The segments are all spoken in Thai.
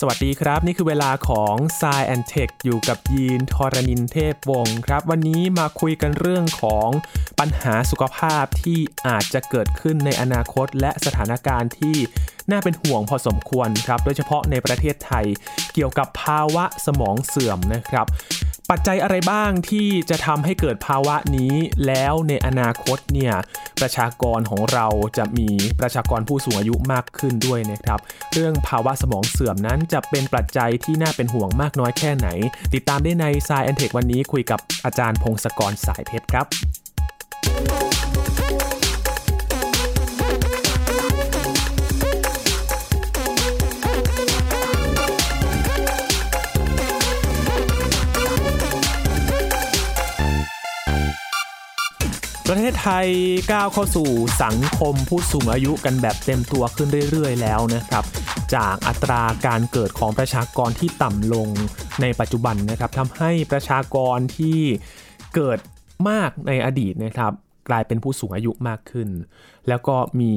สวัสดีครับ นี่คือเวลาของ s ซแอนเทคอยู่กับยีนทรณินเทพวงศ์ครับ วันนี้มาคุยกันเรื่องของปัญหาสุขภาพที่อาจจะเกิดขึ้นในอนาคต และสถานการณ์ที่น่าเป็นห่วงพอสมควรครับ โดยเฉพาะในประเทศไทยเกี่ยวกับภาวะสมองเสื่อมนะครับ ปัจจัยอะไรบ้างที่จะทำให้เกิดภาวะนี้ แล้วในอนาคตเนี่ยประชากรของเราจะมีประชากรผู้สูงอายุมากขึ้นด้วยนะครับ เรื่องภาวะสมองเสื่อมนั้นจะเป็นปัจจัยที่น่าเป็นห่วงมากน้อยแค่ไหน ติดตามได้ในสายแอนเทควันนี้คุยกับอาจารย์พงศกรสายเพชรครับ ประเทศไทยก้าวเข้าสู่สังคมผู้สูงอายุกันแบบเต็มตัวขึ้นเรื่อย ๆ แล้วนะครับ จากอัตราการเกิดของประชากรที่ต่ำลงในปัจจุบันนะครับทำให้ประชากรที่เกิดมากในอดีตนะครับ กลายเป็นผู้สูงอายุมากขึ้น แล้วก็มี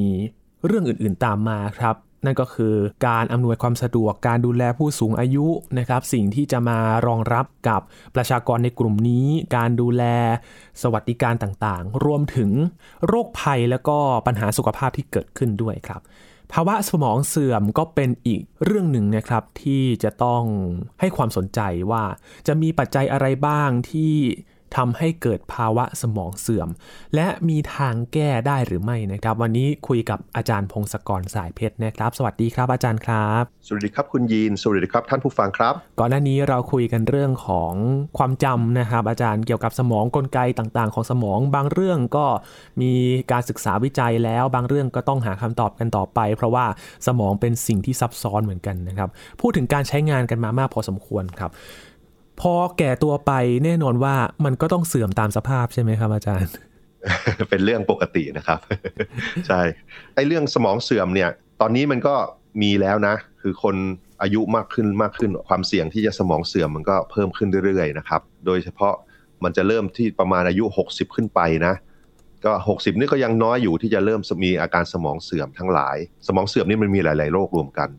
เรื่องอื่นๆตามมาครับ นั่นก็คือการอำนวยความสะดวกการดูแลผู้สูงอายุนะครับ สิ่งที่จะมารองรับกับประชากรในกลุ่มนี้ การดูแลสวัสดิการต่างๆ รวมถึงโรคภัยแล้วก็ปัญหาสุขภาพที่เกิดขึ้นด้วยครับ ภาวะสมองเสื่อมก็เป็นอีกเรื่องหนึ่งนะครับ ที่จะต้องให้ความสนใจว่าจะมีปัจจัยอะไรบ้างที่ ทำให้เกิดภาวะสมองเสื่อม และมีทางแก้ได้หรือไม่นะครับ วันนี้คุยกับอาจารย์พงศกรสายเพชรนะครับ สวัสดีครับอาจารย์ครับ สวัสดีครับคุณยีน สวัสดีครับท่านผู้ฟังครับ ก่อนหน้านี้เราคุยกันเรื่องของความจำนะครับ อาจารย์เกี่ยวกับสมองกลไกต่างๆ ของสมอง บางเรื่องก็มีการศึกษาวิจัยแล้ว บางเรื่องก็ต้องหาคำตอบกันต่อไป เพราะว่าสมองเป็นสิ่งที่ซับซ้อนเหมือนกันนะครับ พูดถึงการใช้งานกันมามากพอสมควรครับ พอแก่ตัวไปแน่นอนว่ามันก็ต้องเสื่อมตามสภาพใช่ไหมครับอาจารย์ เป็นเรื่องปกตินะครับ ใช่ไอ้เรื่องสมองเสื่อมเนี่ย ตอนนี้มันก็มีแล้วนะ คือคนอายุมากขึ้นมากขึ้นความเสี่ยงที่จะสมองเสื่อมมันก็เพิ่มขึ้นเรื่อยๆนะครับ โดยเฉพาะมันจะเริ่มที่ประมาณอายุ 60 ขึ้นไปนะ ก็ 60 นี่ก็ยังน้อยอยู่ที่จะเริ่มมีอาการสมองเสื่อมทั้งหลาย สมองเสื่อมนี่มันมีหลาย ๆ โรครวมกัน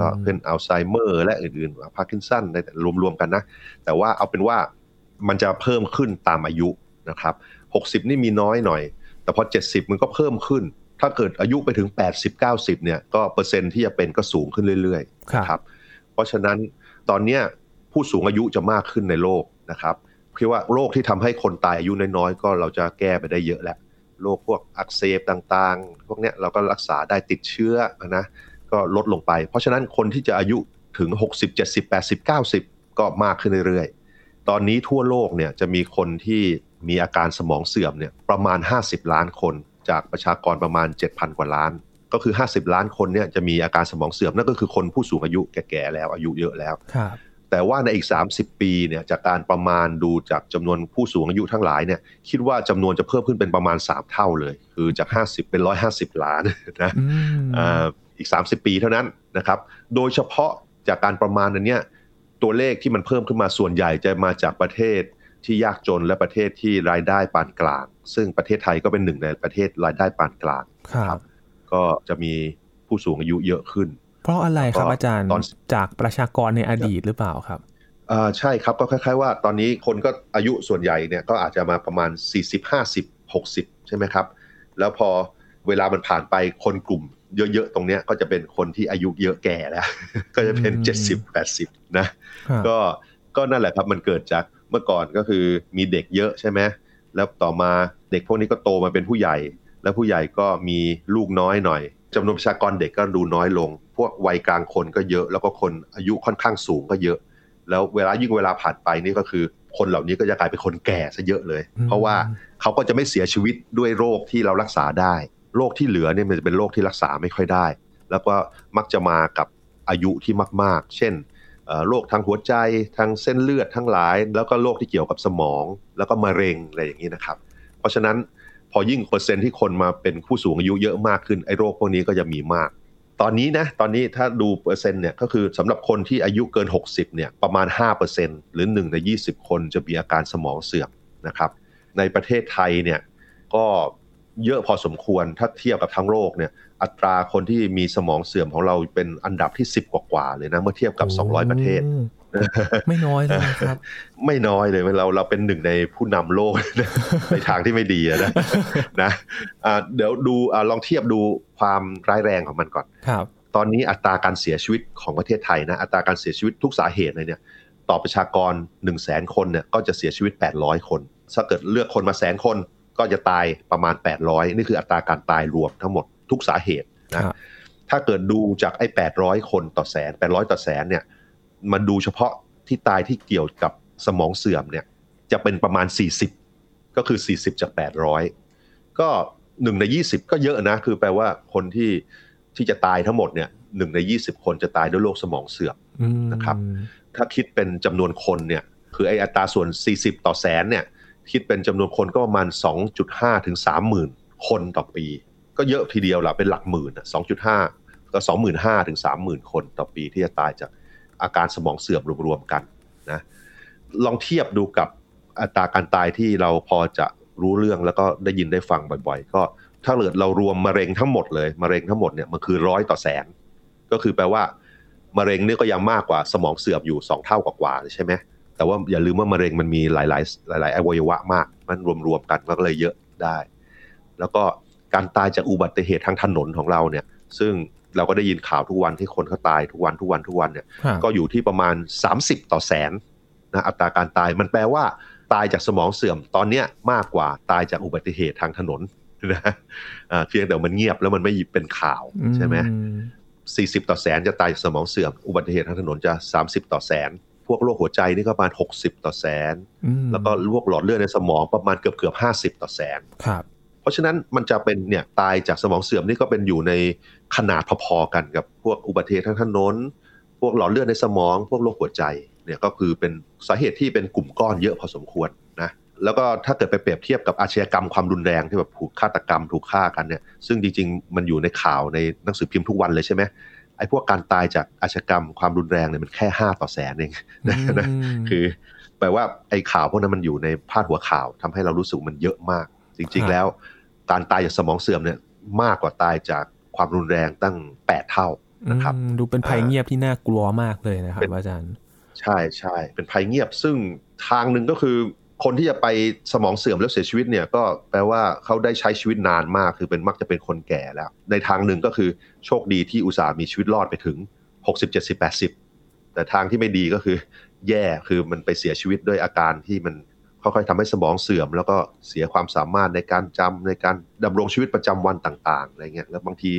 ก็เป็นอัลไซเมอร์ และอื่นๆพาร์กินสันแต่รวม ๆ กันนะ แต่ว่าเอาเป็นว่ามันจะเพิ่มขึ้นตามอายุนะครับ 60 นี่มีน้อยหน่อย แต่พอ 70 มันก็เพิ่มขึ้น ถ้าเกิดอายุไปถึง 80 90 เนี่ยก็เปอร์เซ็นต์ที่จะเป็นก็สูงขึ้นเรื่อยๆครับเพราะฉะนั้นตอนนี้ผู้สูงอายุจะมากขึ้นในโลกนะครับคิดว่าโรคที่ทำให้คนตายอายุน้อยๆก็เราจะแก้ไปได้เยอะแล้ว โรคพวกอักเสบต่างๆ พวกนี้เราก็รักษาได้ติดเชื้อนะก็ลดลงไป เพราะฉะนั้นคนที่จะอายุถึง 60 70 80 90 ก็มากขึ้นเรื่อยๆ ตอนนี้ทั่วโลกเนี่ยจะมีคนที่มีอาการสมองเสื่อมเนี่ยประมาณ 50 ล้านคน จากประชากรประมาณ 7,000 กว่าล้าน ก็คือ 50 ล้านคนเนี่ยจะมีอาการสมองเสื่อมนั่นก็คือคนผู้สูงอายุแก่ๆแล้วอายุเยอะแล้ว แต่ว่าในอีก 30 ปีเนี่ยจากการประมาณดูจากจำนวนผู้สูงอายุทั้งหลายเนี่ยคิดว่าจำนวนจะเพิ่มขึ้นเป็นประมาณ 3 เท่าเลย คือจาก 50 เป็น 150 ล้านนะอีก 30 ปีเท่านั้นนะครับโดยเฉพาะจากการประมาณนั้นเนี่ยตัวเลขที่มันเพิ่มขึ้นมาส่วนใหญ่จะมาจากประเทศที่ยากจนและประเทศที่รายได้ปานกลาง ซึ่งประเทศไทยก็เป็นหนึ่งในประเทศรายได้ปานกลางครับ ก็จะมีผู้สูงอายุเยอะขึ้น เพราะอะไรครับอาจารย์จากประชากรในอดีตหรือเปล่าครับอ่าใช่ครับก็คล้ายๆว่าตอนนี้คนก็อายุส่วนใหญ่เนี่ยก็อาจจะมาประมาณ 40 50 60 ใช่ไหมครับ แล้วพอเวลามันผ่านไปคนกลุ่มเยอะๆ ตรงเนี้ยก็จะเป็นคนที่อายุเยอะแก่แล้ว ก็จะเป็น 70 80 นะ ก็ก็นั่นแหละครับมันเกิดจากเมื่อก่อนก็คือมีเด็กเยอะใช่ไหมแล้วต่อมาเด็กพวกนี้ก็โตมาเป็นผู้ใหญ่ แล้วผู้ใหญ่ก็มีลูกน้อยหน่อย จำนวนประชากรเด็กก็ดูน้อยลง พวกวัยกลางคนก็เยอะ แล้วก็คนอายุค่อนข้างสูงก็เยอะ แล้วเวลายิ่งเวลาผ่านไปนี่ก็คือ คนเหล่านี้ก็จะกลายเป็นคนแก่ซะเยอะเลย เพราะว่าเขาก็จะไม่เสียชีวิตด้วยโรคที่เรารักษาได้ โรคที่เหลือเนี่ยมันจะเป็นโรคที่รักษาไม่ค่อยได้ แล้วก็มักจะมากับอายุที่มาก ๆ เช่นโรคทางหัวใจทางเส้นเลือดทั้งหลาย แล้วก็โรคที่เกี่ยวกับสมอง แล้วก็มะเร็งอะไรอย่างนี้นะครับ เพราะฉะนั้น พอยิ่งเปอร์เซ็นต์ที่คนมาเป็นผู้สูงอายุเยอะมากขึ้นไอ้โรคพวกนี้ก็จะมีมาก ตอนนี้นะตอนนี้ถ้าดูเปอร์เซ็นต์เนี่ยก็คือสำหรับคนที่อายุเกิน 60เนี่ยประมาณ 5%หรือ1ใน20 คนจะมีอาการสมองเสื่อมนะครับในประเทศไทยเนี่ยก็เยอะพอสมควรถ้าเทียบกับทั้งโลกเนี่ยอัตราคนที่มีสมองเสื่อมของเราเป็นอันดับที่ 10 กว่าๆเลยนะเมื่อเทียบกับ 200 ประเทศ ไม่น้อยเลยครับ ไม่น้อยเลยเราเราเป็นหนึ่งในผู้นำโลกในทางที่ไม่ดีนะนะเดี๋ยวดูลองเทียบดูความร้ายแรงของมันก่อนครับ ตอนนี้อัตราการเสียชีวิตของประเทศไทยนะอัตราการเสียชีวิตทุกสาเหตุเลยเนี่ยต่อประชากร1 0 0 0 0แสนคนเนี่ยก็จะเสียชีวิต 800 คน ถ้าเกิดเลือกคนมาแสนคนก็จะตายประมาณ 800 นี่คืออัตราการตายรวมทั้งหมดทุกสาเหตุนะถ้าเกิดดูจากไอ้800 คนต่อแสน 800 ต่อแสนเนี่ย มาดูเฉพาะที่ตายที่เกี่ยวกับสมองเสื่อมเนี่ยจะเป็นประมาณ 40 ก็คือ 40 จาก 800 ก็หนึ่งใน 20 ก็เยอะนะ คือแปลว่าคนที่ที่จะตายทั้งหมดเนี่ยหนึ่งใน 20 คนจะตายด้วยโรคสมองเสื่อมนะครับ ถ้าคิดเป็นจำนวนคนเนี่ยคือไอ้อัตราส่วน 40 ต่อแสนเนี่ยคิดเป็นจำนวนคนก็ประมาณ 2.5 ถึง 30,000 คนต่อปี ก็เยอะทีเดียวละเป็นหลักหมื่น 2.5 ก็ 25,000 ถึง 30,000 คนต่อปีที่จะตายจาก อาการสมองเสื่อมรวมๆกันนะลองเทียบดูกับอัตราการตายที่เราพอจะรู้เรื่องแล้วก็ได้ยินได้ฟังบ่อยๆ ก็ถ้าเกิดเรารวมมะเร็งทั้งหมดเลยมะเร็งทั้งหมดเนี่ยมันคือร้อยต่อแสน ก็คือแปลว่ามะเร็งนี่ก็ยังมากกว่าสมองเสื่อมอยู่ 2 เท่ากว่าใช่ไหมแต่ว่าอย่าลืมว่ามะเร็งมันมีหลายๆ หลายๆอวัยวะมาก มันรวมๆกันก็เลยเยอะได้ แล้วก็การตายจากอุบัติเหตุทางถนนของเราเนี่ย ซึ่ง เราก็ได้ยินข่าวทุกวันที่คนเขาตายทุกวันทุกวันทุกวันเนี่ย ก็อยู่ที่ประมาณ 30 ต่อแสนนะอัตราการตายมันแปลว่า ตายจากสมองเสื่อมตอนเนี้ยมากกว่าตายจากอุบัติเหตุทางถนนนะเพียงแต่มันเงียบแล้วมันไม่เป็นข่าวใช่ไหมสี่สิบต่อแสนจะตายจากสมองเสื่อม อุบัติเหตุทางถนนจะสามสิบต่อแสน พวกโรคหัวใจนี่ก็ประมาณหกสิบต่อแสน แล้วก็โรคหลอดเลือดในสมองประมาณเกือบเกือบห้าสิบต่อแสนครับเพ ราะฉะนั้นมันจะเป็นเนี่ยตายจากสมองเสื่อมนี่ก็เป็นอยู่ในขนาดพอๆกันกับพวกอุบัติเหตุทางถนนพวกหลอดเลือดในสมอง พวกโรคหัวใจเนี่ยก็คือเป็นสาเหตุที่เป็นกลุ่มก้อนเยอะพอสมควรนะแล้วก็ถ้าเกิดไปเปรียบเทียบกับอาชญากรรมความรุนแรงที่แบบถูกฆาตกรรมถูกฆ่ากันเนี่ยซึ่งจริงๆ มันอยู่ในข่าวในหนังสือพิมพ์ทุกวันเลยใช่ไหมไอ้พวกการตายจากอาชญากรรมความรุนแรงเนี่ยมันแค่ห้าต่อแสนเองนะคือแปลว่าไอ้ข่าวพวกนั้นมันอยู่ในพาดหัวข่าวทำให้เรารู้สึกมันเยอะมาก จริง ๆ แล้ว การตายจากสมองเสื่อมเนี่ยมากกว่าตายจากความรุนแรงตั้งแปดเท่านะครับดูเป็นภัยเงียบที่น่ากลัวมากเลยนะครับอาจารย์ ใช่ใช่เป็นภัยเงียบ ซึ่งทางหนึ่งก็คือ คนที่จะไปสมองเสื่อมแล้วเสียชีวิตเนี่ยก็แปลว่าเขาได้ใช้ชีวิตนานมากคือเป็นมักจะเป็นคนแก่แล้ว ในทางหนึ่งก็คือโชคดีที่อุตส่าห์มีชีวิตรอดไปถึง 60 70 80 แต่ทางที่ไม่ดีก็คือ แย่คือมันไปเสียชีวิตด้วยอาการที่มัน ค่อยๆทำให้สมองเสื่อม แล้วก็เสียความสามารถในการจำในการดำรงชีวิตประจำวันต่างๆอะไรเงี้ยแล้วบางที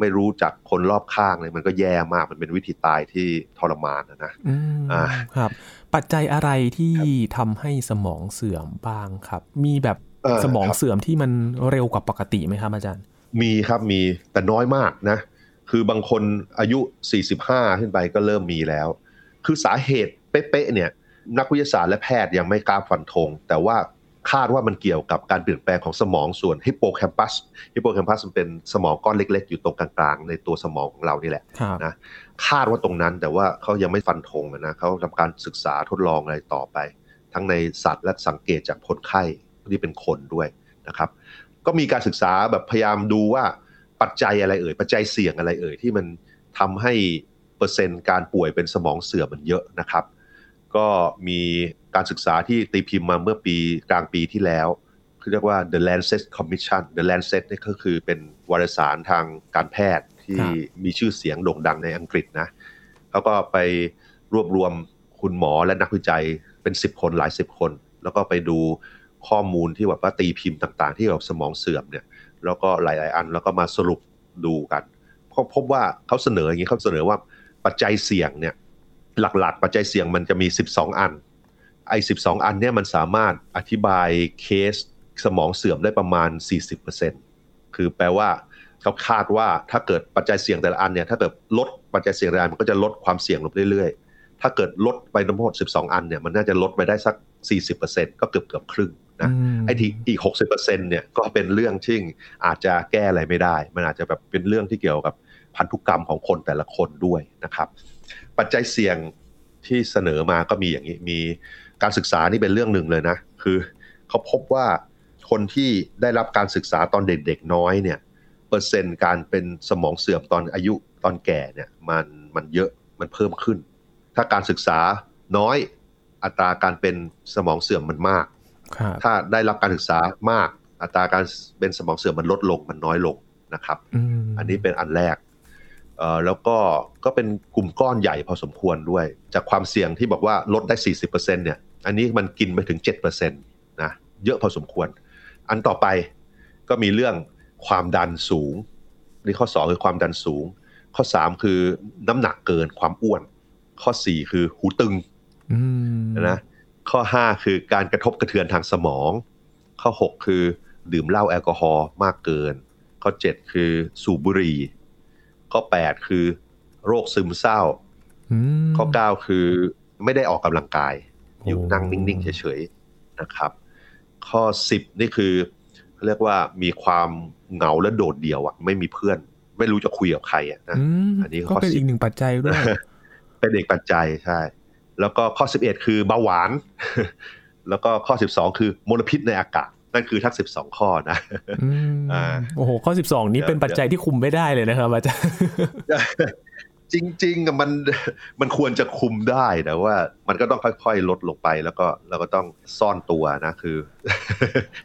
ไม่รู้จักคนรอบข้างเลยมันก็แย่มากมันเป็นวิธีตายที่ทรมานนะอ่าครับ ปัจจัยอะไรที่ทำให้สมองเสื่อมบ้างครับ มีแบบสมองเสื่อมที่มันเร็วกว่าปกติไหมครับอาจารย์ มีครับมีแต่น้อยมากนะ คือบางคนอายุ 45 ขึ้นไปก็เริ่มมีแล้ว คือสาเหตุเป๊ะๆเนี่ย นักวิทยาศาสตร์และแพทย์ยังไม่กล้าฟันธงแต่ว่าคาดว่ามันเกี่ยวกับการเปลี่ยนแปลงของสมองส่วนฮิปโปแคมปัสฮิปโปแคมปัสมันเป็นสมองก้อนเล็ก ๆ อยู่ตรงกลางๆ ในตัวสมองของเรานี่แหละนะคาดว่าตรงนั้นแต่ว่าเขายังไม่ฟันธงนะเขาทำการศึกษาทดลองอะไรต่อไป ทั้งในสัตว์และสังเกตจากคนไข้ที่เป็นคนด้วยนะครับ ก็มีการศึกษาแบบพยายามดูว่าปัจจัยอะไรเอ่ยปัจจัยเสี่ยงอะไรเอ่ยที่มันทำให้เปอร์เซ็นต์การป่วยเป็นสมองเสื่อมมันเยอะนะครับ ก็มีการศึกษาที่ตีพิมพ์มาเมื่อปีกลางปีที่แล้วเรียกว่า The Lancet Commission The Lancet นี่ก็คือเป็นวารสารทางการแพทย์ที่มีชื่อเสียงโด่งดังในอังกฤษนะเขาก็ไปรวบรวมคุณหมอและนักวิจัยเป็นสิบคนหลายสิบคน แล้วก็ไปดูข้อมูลที่แบบว่าตีพิมพ์ต่างๆ ที่แบบสมองเสื่อมเนี่ยแล้วก็หลาย ๆ อันแล้วก็มาสรุปดูกันเขาพบว่าเขาเสนออย่างนี้เขาเสนอว่าปัจจัยเสี่ยงเนี่ย หลักๆ ปัจจัยเสี่ยงมันจะมี 12 อัน ไอ้สิอันเนี่ยมันสามารถอธิบายเคสสมองเสื่อมได้ประมาณ 40%คือแปลว่าเขาคาดว่าถ้าเกิดปัจจัยเสี่ยงแต่ละอันเนี่ยถ้าเกิดลดปัจจัยเสี่ยงแต่ละอันมันก็จะลดความเสี่ยงลงเรื่อยๆ ถ้าเกิดลดไปทั้งหมด 12 อันเนี่ยมันน่าจะลดไปได้สัก 40%ก็เกือบเกือบครึ่งนะไอ้ที่อีก 60%เนี่ยก็เป็นเรื่องที่อาจจะแก้อะไรไม่ได้ มันอาจจะแบบเป็นเรื่องที่เกี่ยวกับพันธุกรรมของคนแต่ละคนด้วยนะครับ ปัจจัยเสี่ยงที่เสนอมาก็มีอย่างนี้ มีการศึกษานี่เป็นเรื่องหนึ่งเลยนะ คือเขาพบว่าคนที่ได้รับการศึกษาตอนเด็กๆน้อยเนี่ย เปอร์เซ็นต์การเป็นสมองเสื่อมตอนอายุตอนแก่เนี่ยมันมันเยอะมันเพิ่มขึ้น ถ้าการศึกษาน้อยอัตราการเป็นสมองเสื่อมมันมากครับถ้าได้รับการศึกษามาก อัตราการเป็นสมองเสื่อมมันลดลงมันน้อยลงนะครับมอันนี้เป็นอันแรกเอ่อ แล้วก็ก็เป็นกลุ่มก้อนใหญ่พอสมควรด้วย จากความเสี่ยงที่บอกว่าลดได้ 40%เนี่ย อันนี้มันกินไปถึง7%นะเยอะพอสมควร อันต่อไปก็มีเรื่องความดันสูง นี่ข้อ 2 คือความดันสูง ข้อ 3 คือน้ำหนักเกินความอ้วน ข้อ 4 คือหูตึงอืมนะข้อ 5 คือการกระทบกระเทือนทางสมอง ข้อ 6 คือดื่มเหล้าแอลกอฮอล์มากเกิน ข้อ 7 คือสูบบุหรี่ ข้อ8คือ โรคซึมเศร้าอืมข้อ9คือไม่ได้ออกกำลังกาย อยู่โอ้นั่งนิ่ง ๆ เฉย ๆ นะครับ ข้อ10นี่คือเรียกว่ามีความเหงาและโดดเดี่ยวอะ ไม่มีเพื่อน ไม่รู้จะคุยกับใครอะนะอืมอันนี้ข้ก็อเป็นสิบอีกหนึ่งปัจจัยด้วยเป็นเอกปัจจัยใช่ แล้วก็ข้อ11คือเบาหวาน แล้วก็ข้อ12คือมลพิษในอากาศ นั่นคือทั้ง 12 ข้อนะอืมอ่าโอ้โห ข้อสิบสองนี้เดี๋ยวเป็นปัจจัยที่คุมไม่ได้เลยนะครับอาจารย์จริงๆอะมันมันควรจะคุมได้แต่ว่ามันก็ต้องค่อยๆลดลงไปแล้วก็เราก็ต้องซ่อนตัวนะคือ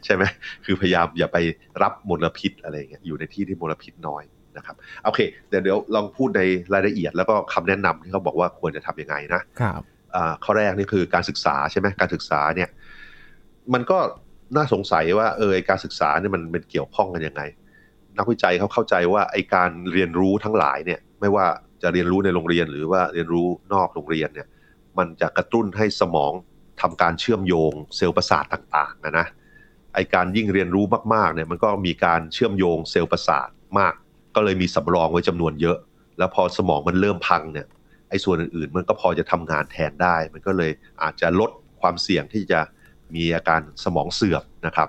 ใช่ไหมคือพยายามอย่าไปรับมลพิษอะไรอย่างเงี้ยอยู่ในที่ที่มลพิษน้อยนะครับโอเคเดี๋ยวเดี๋ยวลองพูดในรายละเอียดแล้วก็คำแนะนำที่เขาบอกว่าควรจะทำยังไงนะครับอ่าข้อแรกนี่คือการศึกษาใช่ไหมการศึกษาเนี่ย มันก็ น่าสงสัยว่าเออการศึกษาเนี่ยมันเป็นเกี่ยวข้องกันยังไง นักวิจัยเขาเข้าใจว่าไอการเรียนรู้ทั้งหลายเนี่ยไม่ว่าจะเรียนรู้ในโรงเรียนหรือว่าเรียนรู้นอกโรงเรียนเนี่ยมันจะกระตุ้นให้สมองทำการเชื่อมโยงเซลล์ประสาทต่างๆนะนะไอการยิ่งเรียนรู้มากๆเนี่ยมันก็มีการเชื่อมโยงเซลล์ประสาทมาก ก็เลยมีสำรองไว้จำนวนเยอะ แล้วพอสมองมันเริ่มพังเนี่ยไอ้ส่วนอื่นๆ มันก็พอจะทำงานแทนได้ มันก็เลยอาจจะลดความเสี่ยงที่จะ มีอาการสมองเสื่อมนะครับ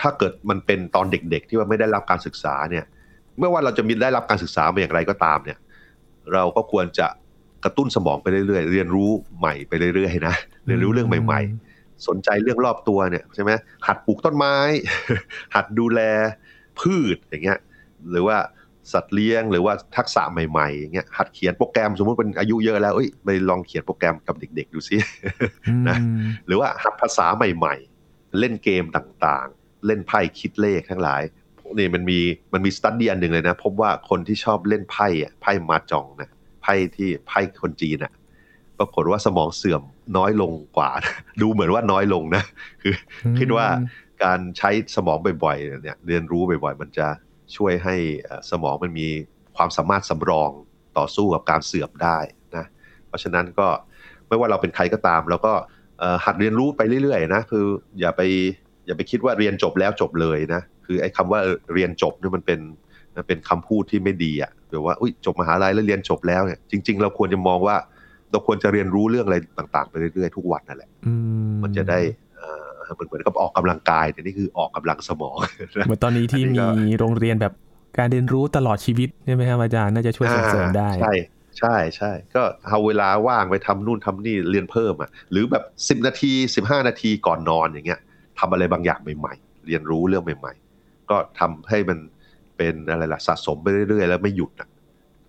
ถ้าเกิดมันเป็นตอนเด็กๆ ที่ว่าไม่ได้รับการศึกษาเนี่ยเมื่อว่าเราจะมีได้รับการศึกษามาอย่างไรก็ตามเนี่ย เราก็ควรจะกระตุ้นสมองไปเรื่อยๆ เรียนรู้ใหม่ไปเรื่อยๆนะเรียนรู้เรื่องใหม่ ๆ สนใจเรื่องรอบตัวเนี่ยใช่ไหมหัดปลูกต้นไม้ หัดดูแลพืชอย่างเงี้ย หรือว่า สัตว์เลี้ยงหรือว่าทักษะใหม่ๆอย่างเงี้ยหัดเขียนโปรแกรมสมมติเป็นอายุเยอะแล้วเอ้ยไปลองเขียนโปรแกรมกับเด็ก ๆ ดูซินะอืมหรือว่าหัดภาษาใหม่ ๆ เล่นเกมต่างๆ เล่นไพ่คิดเลขทั้งหลายนี่มันมีมันมีสตัดดี้อันหนึ่งเลยนะ พบว่าคนที่ชอบเล่นไพ่อะไพ่มาจองนะไพ่ที่ไพ่คนจีนอะปรากฏว่าสมองเสื่อมน้อยลงกว่า ดูเหมือนว่าน้อยลงนะ คือคิดว่าการใช้สมองบ่อยๆเนี่ยเรียนรู้บ่อยๆ มันจะ ช่วยให้เอ่อสมองมันมีความสามารถสำรองต่อสู้กับการเสื่อมได้นะเพราะฉะนั้นก็ไม่ว่าเราเป็นใครก็ตามเราก็เอ่อหัดเรียนรู้ไปเรื่อยๆนะคืออย่าไปอย่าไปคิดว่าเรียนจบแล้วจบเลยนะคือไอ้คำว่าเรียนจบเนี่ยมันเป็นมันเป็นคำพูดที่ไม่ดีอะแบบว่าอุ้ยจบมหาลัยแล้วเรียนจบแล้วเนี่ยจริง ๆ เราควรจะมองว่าเราควรจะเรียนรู้เรื่องอะไรต่าง ๆ ไปเรื่อยๆทุกวันนั่นแหละอืมันจะได้ เอ่อเหมือนเหมือนกับออกกำลังกายแต่นี่คือออกกำลังสมองเหมือนตอนนี้ที่อันนี้มีก็โรงเรียนแบบการเรียนรู้ตลอดชีวิตใช่ไหมครับอาจารย์น่าจะช่วยส่งเสริมได้อ่าใช่ใช่ใช่ก็เอาเวลาว่างไปทำนู่นทำนี่เรียนเพิ่มอะหรือแบบ10นาที15นาทีก่อนนอนอย่างเงี้ยทำอะไรบางอย่างใหม่ๆ เรียนรู้เรื่องใหม่ ๆ ก็ทำให้มันเป็นอะไรล่ะสะสมไปเรื่อยๆ แล้วไม่หยุดอะ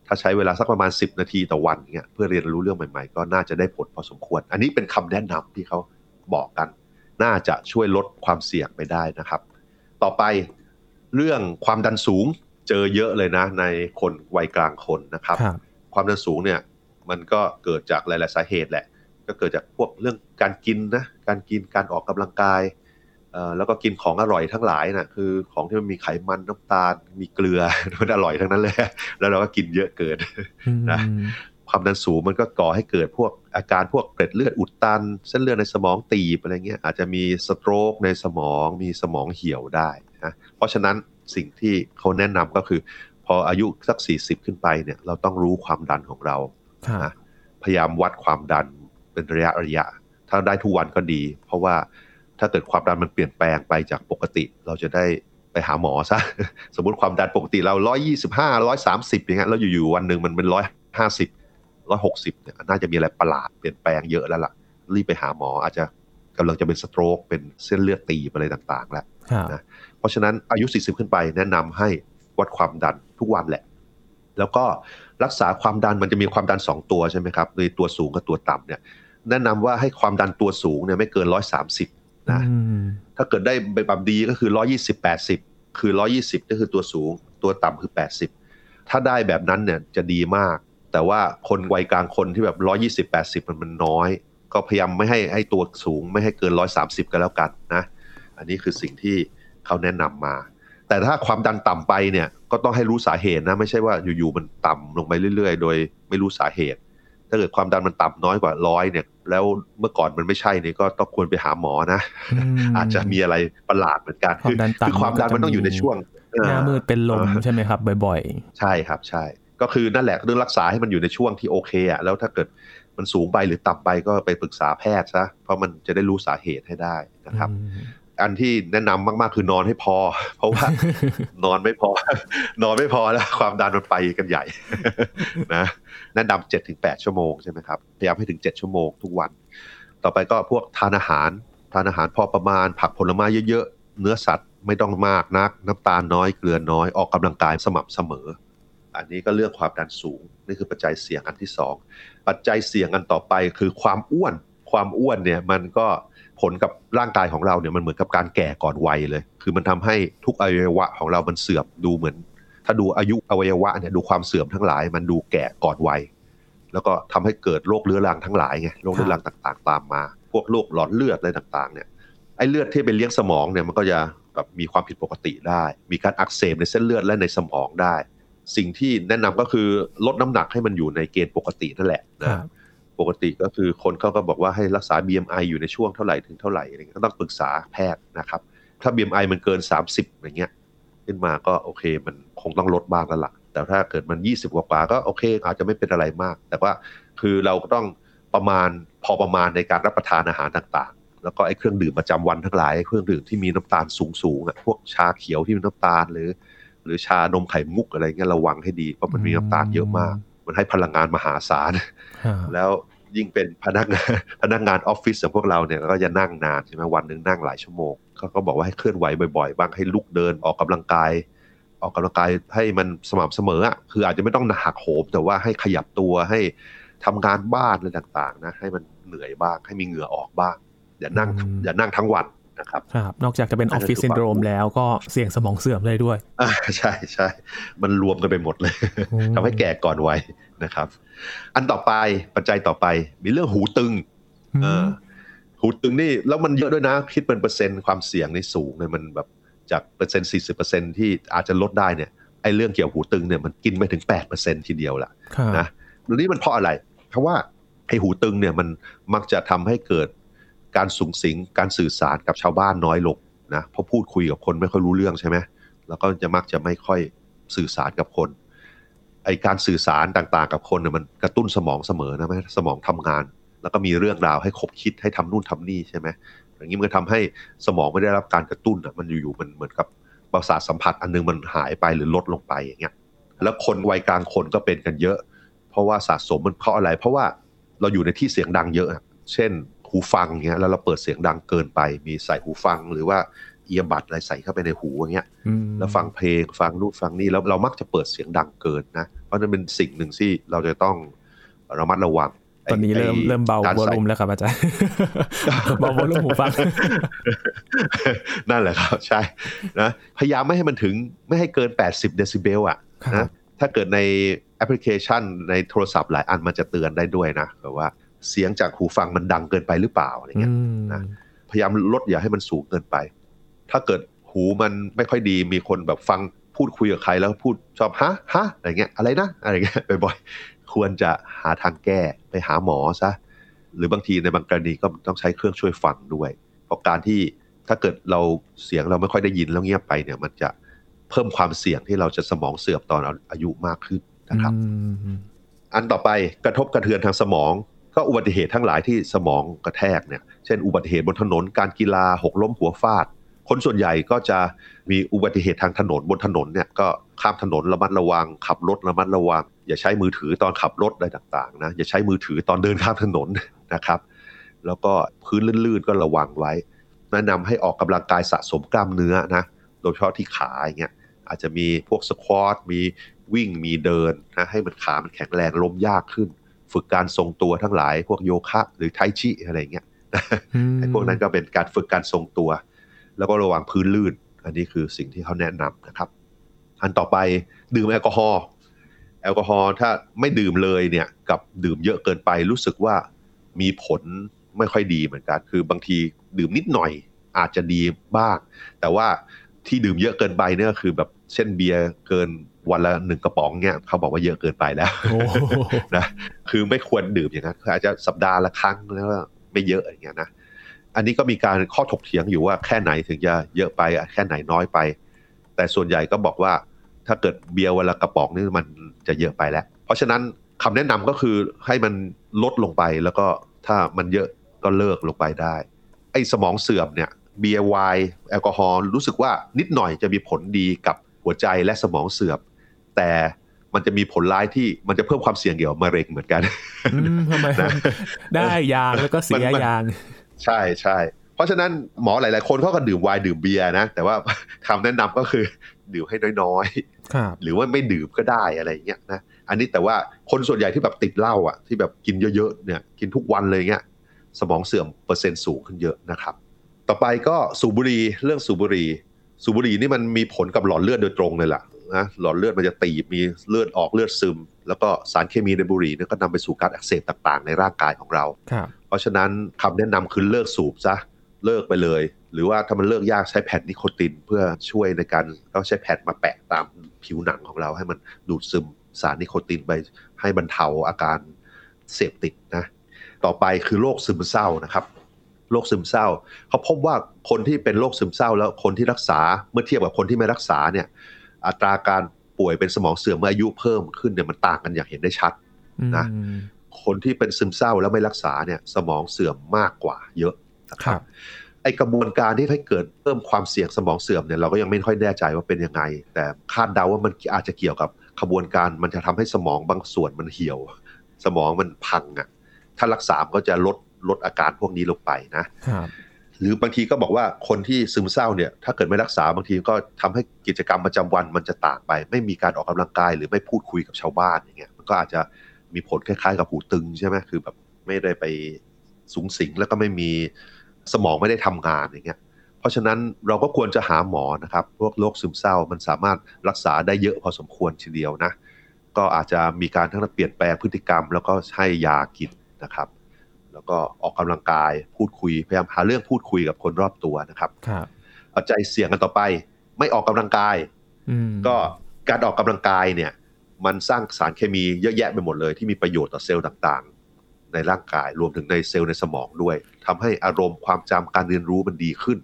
ถ้าใช้เวลาสักประมาณ 10 นาทีต่อวันเงี้ยเพื่อเรียนรู้เรื่องใหม่ๆ ก็น่าจะได้ผลพอสมควร อันนี้เป็นคำแนะนำที่เขาบอกกัน น่าจะช่วยลดความเสี่ยงไปได้นะครับ ต่อไปเรื่องความดันสูงเจอเยอะเลยนะ ในคนวัยกลางคนนะครับครับความดันสูงเนี่ยมันก็เกิดจากหลาย ๆ สาเหตุแหละ ก็เกิดจากพวกเรื่องการกินนะการกินการออกกำลังกายเอ่อแล้วก็กินของอร่อยทั้งหลายนะคือของที่มันมีไขมันน้ำตาล มีเกลือมันอร่อยทั้งนั้นเลย แล้วเราก็กินเยอะเกินอืมนะ ความดันสูงมันก็ก่อให้เกิดพวกอาการพวกเกล็ดเลือดอุดตัน เส้นเลือดในสมองตีบอะไรเงี้ยอาจจะมีสโตรกในสมองมีสมองเหี่ยวได้นะเพราะฉะนั้นสิ่งที่เขาแนะนำก็คือ พออายุสัก 40 ขึ้นไปเนี่ยเราต้องรู้ความดันของเราครับนะพยายามวัดความดันเป็นระยะระยะ ถ้าได้ทุกวันก็ดี เพราะว่าถ้าเกิดความดันมันเปลี่ยนแปลงไปจากปกติ เราจะได้ไปหาหมอซะสมมติความดันปกติเรา 125 130อย่างเงี้ยแล้วอยู่ๆวันหนึ่งมันเป็น 150 160เนี่ยน่าจะมีอะไรประหลาดเปลี่ยนแปลงเยอะแล้วล่ะ รีบไปหาหมออาจจะกำลังจะเป็นสโตรกเป็นเส้นเลือดตีบอะไรต่างๆ แล้วนะเพราะฉะนั้นอายุ 40 ขึ้นไปแนะนำให้วัดความดันทุกวันแหละ แล้วก็รักษาความดันมันจะมีความดัน 2 ตัวใช่ไหมครับโดยตัวสูงกับตัวต่ำเนี่ย แนะนำว่าให้ความดันตัวสูงเนี่ยไม่เกิน 130 นะ ถ้าเกิดได้แบบดีก็คือ 120 80 คือ 120ก็คือตัวสูง ตัวต่ำคือ 80 ถ้าได้แบบนั้นเนี่ยจะดีมาก แต่ว่าคนวัยกลางคนที่แบบ120 80มันมันน้อย ก็พยายามไม่ให้ให้ตัวสูงไม่ให้เกิน130ก็แล้วกันนะ อันนี้คือสิ่งที่เขาแนะนำมา แต่ถ้าความดันต่ำไปเนี่ยก็ต้องให้รู้สาเหตุนะ ไม่ใช่ว่าอยู่ๆมันต่ำลงไปเรื่อย ๆ โดยไม่รู้สาเหตุ ถ้าเกิดความดันมันต่ำน้อยกว่าร้อยเนี่ย แล้วเมื่อก่อนมันไม่ใช่เนี่ยก็ต้องควรไปหาหมอนะ อาจจะมีอะไรประหลาดเหมือนกันคือคือความดันมันต้องอยู่ในช่วงหน้ามืดเป็นลมใช่ไหมครับ บ่อย ๆ ใช่ครับใช่ ก็คือนั่นแหละเรื่องรักษาให้มันอยู่ในช่วงที่โอเคอะแล้วถ้าเกิดมันสูงไปหรือต่ำไปก็ไปปรึกษาแพทย์ซะเพราะมันจะได้รู้สาเหตุให้ได้นะครับ อันที่แนะนำมากๆคือนอนให้พอ เพราะว่านอนไม่พอ นอนไม่พอแล้วความดันมันไปกันใหญ่นะแนะนำเจ็ดถึงแปดชั่วโมงใช่ไหมครับพยายามให้ถึงเจ็ดชั่วโมงทุกวัน ต่อไปก็พวกทานอาหาร ทานอาหารพอประมาณ ผักผลไม้เยอะๆเนื้อสัตว์ไม่ต้องมากนัก น้ำตาลน้อยเกลือน้อยออกกำลังกายสม่ำเสมอ อันนี้ก็เรื่องความดันสูง นี่คือปัจจัยเสี่ยงอันที่สองปัจจัยเสี่ยงอันต่อไปคือความอ้วน ความอ้วนเนี่ยมันก็ผลกับร่างกายของเราเนี่ยมันเหมือนกับการแก่ก่อนวัยเลย คือมันทำให้ทุกอวัยวะของเรามันเสื่อมดูเหมือน ถ้าดูอายุอวัยวะเนี่ยดูความเสื่อมทั้งหลาย มันดูแก่ก่อนวัย แล้วก็ทำให้เกิดโรคเรื้อรังทั้งหลายไงโรคเรื้อรังต่างๆ ตามมา พวกโรคหลอดเลือดอะไรต่างๆเนี่ยไอ้เลือดที่ไปเลี้ยงสมองเนี่ยมันก็จะแบบมีความผิดปกติได้ มีการอักเสบในเส้นเลือดและในสมองได้ สิ่งที่แนะนำก็คือลดน้ำหนักให้มันอยู่ในเกณฑ์ปกตินั่นแหละนะปกติก็คือคนเขาก็บอกว่าให้รักษา BMI อยู่ในช่วงเท่าไหร่ถึงเท่าไหร่อะไรเงี้ยก็ต้องปรึกษาแพทย์นะครับ ถ้า BMI มันเกิน 30อย่างเงี้ยขึ้นมาก็โอเค มันคงต้องลดบ้างแล้วล่ะแต่ถ้าเกิดมัน 20 กว่าก็โอเค อาจจะไม่เป็นอะไรมาก แต่ว่าคือเราก็ต้องประมาณพอประมาณในการรับประทานอาหารต่างๆ แล้วก็ไอ้เครื่องดื่มประจำวันทั้งหลายเครื่องดื่มที่มีน้ำตาลสูงๆอะพวกชาเขียวที่มีน้ำตาลหรือ หรือชานมไข่มุกอะไรเงี้ยระวังให้ดีเพราะมันมีน้ำตาลเยอะมาก มันให้พลังงานมหาศาลแล้วยิ่งเป็นพนักงานพนักงานออฟฟิศของพวกเราเนี่ยก็จะนั่งนานใช่ไหมวันหนึ่งนั่งหลายชั่วโมงเขาก็บอกว่าให้เคลื่อนไหวบ่อยๆ บ้างให้ลุกเดินออกกำลังกาย ออกกำลังกายให้มันสม่ำเสมออะคืออาจจะไม่ต้องหักโหมแต่ว่าให้ขยับตัวให้ทำงานบ้านอะไรต่างๆนะให้มันเหนื่อยบ้างให้มีเหงื่อออกบ้างอย่านั่งอย่านั่งทั้งวัน นะครับครับ นอกจากจะเป็นออฟฟิศซินโดรมแล้วก็เสี่ยงสมองเสื่อมเลยด้วยอ่าใช่ใช่มันรวมกันไปหมดเลยทำให้แก่ก่อนวัยนะครับ อันต่อไปปัจจัยต่อไปมีเรื่องหูตึงอหูตึงนี่แล้วมันเยอะด้วยนะ คิดเป็นเปอร์เซ็นต์ความเสี่ยงในสูงเลยมันแบบจากเปอร์เซ็นต์สี่สิบเปอร์เซ็นที่อาจจะลดได้เนี่ยไอ้เรื่องเกี่ยวหูตึงเนี่ยมันกินไปถึงแปดเปอร์เซ็นทีเดียวละนะเรื่องนี้มันเพราะอะไร เพราะว่าไอ้หูตึงเนี่ยมันมักจะทำให้เกิด การสูงสิงการสื่อสารกับชาวบ้านน้อยลงนะเพราะพูดคุยกับคนไม่ค่อยรู้เรื่องใช่ไหมแล้วก็จะมักจะไม่ค่อยสื่อสารกับคนไอการสื่อสารต่างๆ กับคนเนี่ยมันกระตุ้นสมองเสมอนะไหมสมองทำงาน แล้วก็มีเรื่องราวให้คบคิดให้ทำนู่นทำนี่ใช่ไหมอย่างนี้มันทำให้สมองไม่ได้รับการกระตุ้นอะมันอยู่ๆมันเหมือนกับประสาทสัมผัสอันนึงมันหายไปหรือลดลงไปอย่างเงี้ยแล้วคนวัยกลางคนก็เป็นกันเยอะ เพราะว่าสะสมมันเพราะอะไร เพราะว่าเราอยู่ในที่เสียงดังเยอะ เช่น หูฟังเงี้ยแล้วเราเปิดเสียงดังเกินไป มีใส่หูฟังหรือว่า earbud อะไรใส่เข้าไปในหูอย่างเงี้ยแล้วฟังเพลงฟังนู่นฟังนี่แล้วเรามักจะเปิดเสียงดังเกินนะ เพราะนั่นเป็นสิ่งหนึ่งที่เราจะต้องระมัดระวังตอนนี้เริ่มเริ่มเบา volumeแล้วครับอาจารย์เบา volume หูฟัง นั่นแหละครับ ใช่นะพยายามไม่ให้มันถึงไม่ให้เกิน 80 เดซิเบลอะนะถ้าเกิดในแอปพลิเคชันในโทรศัพท์หลายอันมันจะเตือนได้ด้วยนะแบบว่า เสียงจากหูฟังมันดังเกินไปหรือเปล่าอะไรเงี้ยนะพยายามลดอย่าให้มันสูงเกินไป ถ้าเกิดหูมันไม่ค่อยดีมีคนแบบฟังพูดคุยกับใครแล้วพูดชอบฮะฮะอะไรเงี้ยอะไรนะอะไรเงี้ยบ่อยๆควรจะหาทางแก้ไปหาหมอซะหรือบางทีในบางกรณีก็ต้องใช้เครื่องช่วยฟังด้วย เพราะการที่ถ้าเกิดเราเสียงเราไม่ค่อยได้ยินแล้วเงียบไปเนี่ย มันจะเพิ่มความเสี่ยงที่เราจะสมองเสื่อมตอนอายุมากขึ้นนะครับ อันต่อไปกระทบกระเทือนทางสมอง ก็อุบัติเหตุทั้งหลายที่สมองกระแทกเนี่ย เช่น อุบัติเหตุบนถนน การกีฬาหกล้มหัวฟาด คนส่วนใหญ่ก็จะมีอุบัติเหตุทางถนนบนถนนเนี่ยก็ข้ามถนนระมัดระวัง ขับรถระมัดระวัง อย่าใช้มือถือตอนขับรถอะไรต่างๆนะอย่าใช้มือถือตอนเดินข้ามถนนนะครับ แล้วก็พื้นลื่นๆก็ระวังไว้ แนะนำให้ออกกำลังกายสะสมกล้ามเนื้อนะโดยเฉพาะที่ขาอย่างเงี้ยอาจจะมีพวกสควอตมีวิ่งมีเดินนะให้มันขามันแข็งแรงล้มยากขึ้น ฝึกการทรงตัวทั้งหลาย พวกโยคะ หรือไทชิอะไรเงี้ยไอ้พวกนั้นก็เป็นการฝึกการทรงตัว แล้วก็ระวังพื้นลื่น อันนี้คือสิ่งที่เขาแนะนำนะครับ อันต่อไปดื่มแอลกอฮอล์แอลกอฮอล์ถ้าไม่ดื่มเลยเนี่ยกับดื่มเยอะเกินไปรู้สึกว่ามีผลไม่ค่อยดีเหมือนกัน คือบางทีดื่มนิดหน่อยอาจจะดีบ้าง แต่ว่าที่ดื่มเยอะเกินไปเนี่ยคือแบบเช่นเบียร์เกิน วันละหนึ่งกระป๋องเนี่ยเขาบอกว่าเยอะเกินไปแล้วนะคือไม่ควรดื่มอย่างนั้นอาจจะสัปดาห์ละครั้งแล้วไม่เยอะอย่างเงี้ยนะอันนี้ก็มีการข้อถกเถียงอยู่ว่าแค่ไหนถึงจะเยอะไปแค่ไหนน้อยไป แต่ส่วนใหญ่ก็บอกว่าถ้าเกิดเบียร์วันละกระป๋องนี่มันจะเยอะไปแล้ว เพราะฉะนั้นคำแนะนำก็คือให้มันลดลงไปแล้วก็ถ้ามันเยอะก็เลิกลงไปได้ ไอ้สมองเสื่อมเนี่ยเบียร์ไวน์แอลกอฮอล์รู้สึกว่านิดหน่อยจะมีผลดีกับหัวใจและสมองเสื่อม แต่มันจะมีผลร้ายที่มันจะเพิ่มความเสี่ยงเกี่ยวกับมะเร็งเหมือนกันทำไมได้ยาแล้วก็เสียยาใช่ใช่เพราะฉะนั้นหมอหลาย ๆ คนเขาก็ดื่มไวน์ดื่มเบียร์นะ แต่ว่าคำแนะนำก็คือดื่มให้น้อยๆหรือว่าไม่ดื่มก็ได้อะไรเงี้ยนะอันนี้แต่ว่าคนส่วนใหญ่ที่แบบติดเหล้าอะที่แบบกินเยอะๆเนี่ยกินทุกวันเลยเงี้ยสมองเสื่อมเปอร์เซ็นต์สูงขึ้นเยอะนะครับ ต่อไปก็สูบบุหรี่เรื่องสูบบุหรี่สูบบุหรี่นี่มันมีผลกับหลอดเลือดโดยตรงเลยล่ะ นะหลอดเลือดมันจะตีบมีเลือดออกเลือดซึม แล้วก็สารเคมีในบุหรี่นี่ก็นำไปสู่การอักเสบต่างๆ ในร่างกายของเรา เพราะฉะนั้นคำแนะนำคือเลิกสูบซะเลิกไปเลย หรือว่าถ้ามันเลิกยากใช้แผ่นนิโคตินเพื่อช่วยในการเราใช้แผ่นมาแปะตามผิวหนังของเรา ให้มันดูดซึมสารนิโคตินไปให้บรรเทาอาการเสพติดนะต่อไปคือโรคซึมเศร้านะครับโรคซึมเศร้าเขาพบว่าคนที่เป็นโรคซึมเศร้าแล้วคนที่รักษาเมื่อเทียบกับคนที่ไม่รักษาเนี่ย อัตราการป่วยเป็นสมองเสื่อมเมื่ออายุเพิ่มขึ้นเนี่ยมันต่างกันอย่างเห็นได้ชัดนะคนที่เป็นซึมเศร้าแล้วไม่รักษาเนี่ยสมองเสื่อมมากกว่าเยอะนะครับไอกระบวนการที่ให้เกิดเพิ่มความเสี่ยงสมองเสื่อมเนี่ยเราก็ยังไม่ค่อยแน่ใจว่าเป็นยังไง แต่คาดเดาว่ามันอาจจะเกี่ยวกับขบวนการมันจะทำให้สมองบางส่วนมันเหี่ยว สมองมันพังอะถ้ารักษาก็จะลดลดอาการพวกนี้ลงไปนะ หรือบางทีก็บอกว่าคนที่ซึมเศร้าเนี่ยถ้าเกิดไม่รักษาบางทีก็ทำให้กิจกรรมประจำวันมันจะต่างไป ไม่มีการออกกำลังกายหรือไม่พูดคุยกับชาวบ้านอย่างเงี้ยมันก็อาจจะมีผลคล้ายๆ กับหูตึงใช่ไหมคือแบบไม่ได้ไปสูงสิงแล้วก็ไม่มีสมองไม่ได้ทำงานอย่างเงี้ยเพราะฉะนั้นเราก็ควรจะหาหมอนะครับพวกโรคซึมเศร้ามันสามารถรักษาได้เยอะพอสมควรทีเดียวนะก็อาจจะมีการทั้งเปลี่ยนแปลงพฤติกรรม แล้วก็ให้ยากินนะครับ แล้วก็ออกกำลังกายพูดคุยพยายามหาเรื่องพูดคุยกับคนรอบตัวนะครับครับเอาใจเสี่ยงกันต่อไป ไม่ออกกำลังกายก็การออกกำลังกายเนี่ย มันสร้างสารเคมีเยอะแยะไปหมดเลย ที่มีประโยชน์ต่อเซลล์ต่างในร่างกายรวมถึงในเซลล์ในสมองด้วยทำให้อารมณ์ความจำการเรียนรู้มันดีขึ้น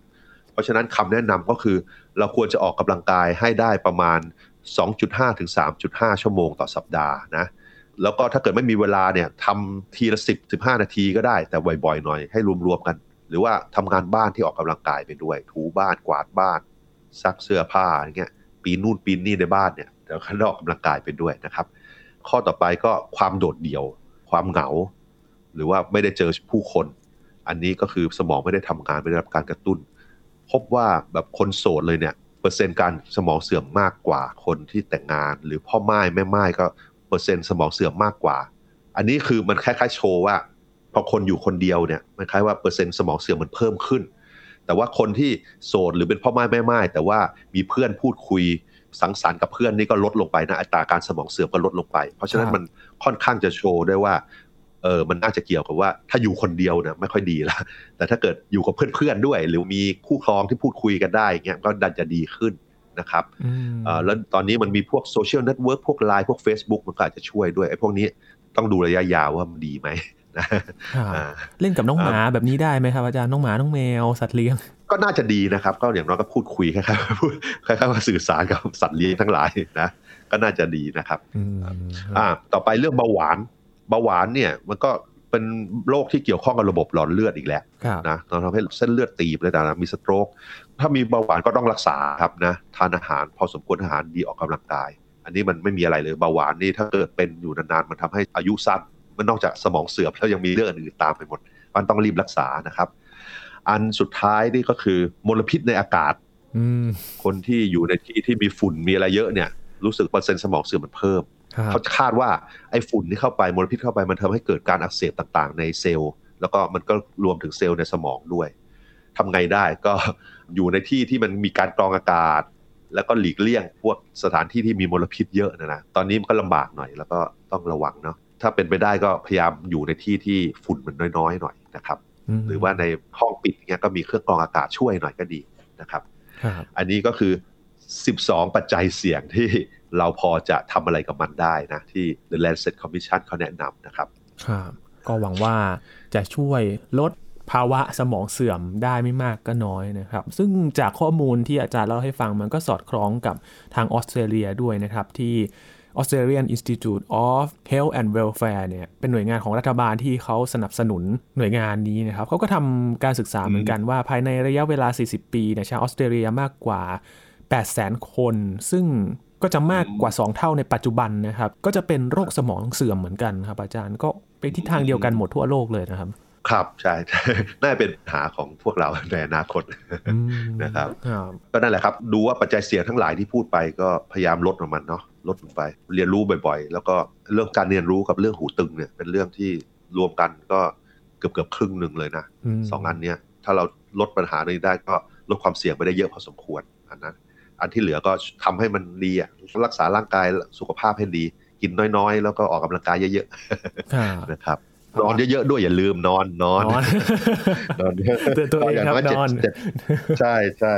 เพราะฉะนั้นคำแนะนำก็คือ เราควรจะออกกำลังกายให้ได้ประมาณ 2.5 ถึง 3.5 ชั่วโมงต่อสัปดาห์นะ แล้วก็ถ้าเกิดไม่มีเวลาเนี่ยทำทีละ10 15นาทีก็ได้ แต่บ่อยๆหน่อยให้รวมๆกัน หรือว่าทำงานบ้านที่ออกกำลังกายไปด้วย ถูบ้านกวาดบ้านซักเสื้อผ้าอย่างเงี้ยปีนนู่นปีนนี่ในบ้านเนี่ยเดี๋ยวข้างนอกกำลังกายไปด้วยนะครับ ข้อต่อไปก็ความโดดเดี่ยว ความเหงา หรือว่าไม่ได้เจอผู้คน อันนี้ก็คือสมองไม่ได้ทำงานไม่ได้รับการกระตุ้น พบว่าแบบคนโสดเลยเนี่ยเปอร์เซ็นต์การสมองเสื่อมมากกว่าคนที่แต่งงาน หรือพ่อหม้ายแม่หม้ายก็ เปอร์เซ็นต์สมองเสื่อมมากกว่า อันนี้คือมันคล้ายๆโชว์ว่า พอคนอยู่คนเดียวเนี่ยมันคล้ายว่าเปอร์เซ็นต์สมองเสื่อมมันเพิ่มขึ้น แต่ว่าคนที่โสดหรือเป็นพ่อหม้ายแม่หม้ายแต่ว่ามีเพื่อนพูดคุยสังสรรค์กับเพื่อนนี่ก็ลดลงไปนะอัตราการสมองเสื่อมก็ลดลงไป เพราะฉะนั้นมันค่อนข้างจะโชว์ได้ว่าเออมันน่าจะเกี่ยวกับว่าถ้าอยู่คนเดียวเนี่ยไม่ค่อยดีละแต่ถ้าเกิดอยู่กับเพื่อนๆด้วย หรือมีคู่ครองที่พูดคุยกันได้เงี้ยก็ดันจะดีขึ้น นะครับแล้วตอนนี้มันมีพวก social network พวกไลน์พวก Facebook มันก็อาจจะช่วยด้วยไอ้พวกนี้ต้องดูระยะยาวว่ามันดีไหมนะเล่นกับน้องหมาแบบนี้ได้ไหมครับอาจารย์น้องหมาน้องแมวสัตว์เลี้ยง ก็น่าจะดีนะครับ ก็อย่างน้อยก็พูดคุยคล้ายๆพูดคล้ายๆว่าสื่อสารกับสัตว์เลี้ยงทั้งหลายนะก็น่าจะดีนะครับอ่าต่อไปเรื่องเบาหวานเบาหวานเนี่ยมันก็ เป็นโรคที่เกี่ยวข้องกับระบบหลอดเลือดอีกแล้วนะเราทำให้เส้นเลือดตีบเลยแต่มีสโตรก ถ้ามีเบาหวานก็ต้องรักษาครับนะทานอาหารพอสมควรอาหารดีออกกำลังกาย อันนี้มันไม่มีอะไรเลยเบาหวานนี่ถ้าเกิดเป็นอยู่นานๆมันทำให้อายุสั้นมันนอกจากสมองเสื่อมแล้วยังมีเรื่องอื่นตามไปหมด มันต้องรีบรักษานะครับ อันสุดท้ายนี่ก็คือมลพิษในอากาศอืมคนที่อยู่ในที่ที่มีฝุ่นมีอะไรเยอะเนี่ย รู้สึกเปอร์เซ็นต์สมองเสื่อมมันเพิ่มครับ เขาคาดว่าไอ้ฝุ่นที่เข้าไปมลพิษเข้าไปมันทำให้เกิดการอักเสบต่างๆ ในเซลล์ แล้วก็มันก็รวมถึงเซลล์ในสมองด้วยทำไงได้ก็อยู่ในที่ที่มันมีการกรองอากาศ แล้วก็หลีกเลี่ยงพวกสถานที่ที่มีมลพิษเยอะนะนะตอนนี้มันก็ลำบากหน่อยแล้วก็ต้องระวังเนาะถ้าเป็นไปได้ก็พยายามอยู่ในที่ที่ฝุ่นมันน้อยๆหน่อยนะครับมหรือว่าในห้องปิดเงี้ยก็มีเครื่องกรองอากาศช่วยหน่อยก็ดีนะครับครับอันนี้ก็คือ 12 ปัจจัยเสี่ยงที่เราพอจะทำอะไรกับมันได้นะ ที่ The Lancet Commission เขาแนะนำนะครับครับก็หวังว่าจะช่วยลดภาวะสมองเสื่อมได้ไม่มากก็น้อยนะครับ ซึ่งจากข้อมูลที่อาจารย์เล่าให้ฟังมันก็สอดคล้องกับทางออสเตรเลียด้วยนะครับที่ Australian Institute of Health and Welfare เนี่ยเป็นหน่วยงานของรัฐบาลที่เขาสนับสนุนหน่วยงานนี้นะครับเขาก็ทำการศึกษาเหมือนกันว่าภายในระยะเวลา 40 ปีเนี่ยชาวออสเตรเลียมากกว่า 800,000 คน ซึ่งก็จะมากกว่า 2 เท่าในปัจจุบันนะครับ ก็จะเป็นโรคสมองเสื่อมเหมือนกันครับ อาจารย์ก็ไปทิศทางเดียวกันหมดทั่วโลกเลยนะครับ ครับใช่น่าจะเป็นปัญหาของพวกเราในอนาคตอืมนะครับครับ ก็นั่นแหละครับ ดูว่าปัจจัยเสี่ยงทั้งหลายที่พูดไปก็พยายามลดลงมันเนาะลดลงไป เรียนรู้บ่อยๆ แล้วก็เรื่องการเรียนรู้กับเรื่องหูตึงเนี่ยเป็นเรื่องที่รวมกันก็เกือบเกือบๆครึ่งหนึ่งเลยนะมสองอันเนี้ยถ้าเราลดปัญหานี้ได้ก็ลดความเสี่ยงไปได้เยอะพอสมควรอันนั้น อันที่เหลือก็ทำให้มันดีอะรักษาร่างกายสุขภาพให้ดี กินน้อยๆ แล้วก็ออกกำลังกายเยอะครับๆนะครับนอนเยอะๆด้วยอย่าลืมนอนนอนนอนนอนเยอะเตือนตัวเองครับย่าน้ยนอนเจ็ดเจ็ดใช่ใช่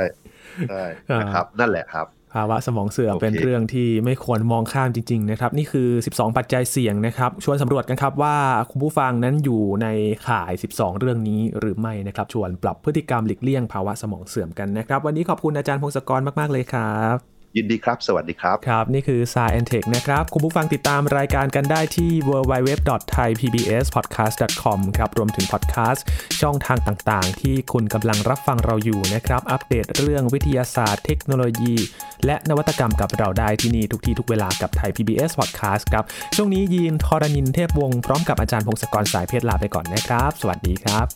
ใช่อ่านนะครับ นั่นแหละครับ ภาวะสมองเสื่อมโอเคเป็นเรื่องที่ไม่ควรมองข้ามจริง ๆ นะครับ นี่คือ 12 ปัจจัยเสี่ยงนะครับ ชวนสำรวจกันครับว่าคุณผู้ฟังนั้นอยู่ในข่าย 12 เรื่องนี้หรือไม่นะครับ ชวนปรับพฤติกรรมหลีกเลี่ยงภาวะสมองเสื่อมกันนะครับ วันนี้ขอบคุณอาจารย์พงศกรมาก ๆ เลยครับ ยินดีครับ สวัสดีครับ ครับ นี่คือ s าย e n t e c h นะครับ คุณผู้ฟังติดตามรายการกันได้ที่ www.thaipbspodcast.com ครับ รวมถึงพอดแคสต์ช่องทางต่างๆ ที่คุณกำลังรับฟังเราอยู่นะครับ อัปเดตเรื่องวิทยาศาสตร์ เทคโนโลยี และนวัตกรรมกับเราได้ที่นี่ทุกที่ทุกเวลากับไทย PBS Podcast ครับ ช่วงนี้ยีนทอรานินเทพวงศ์พร้อมกับอาจารย์พงศกรสายเพชรลาไปก่อนนะครับ สวัสดีครับ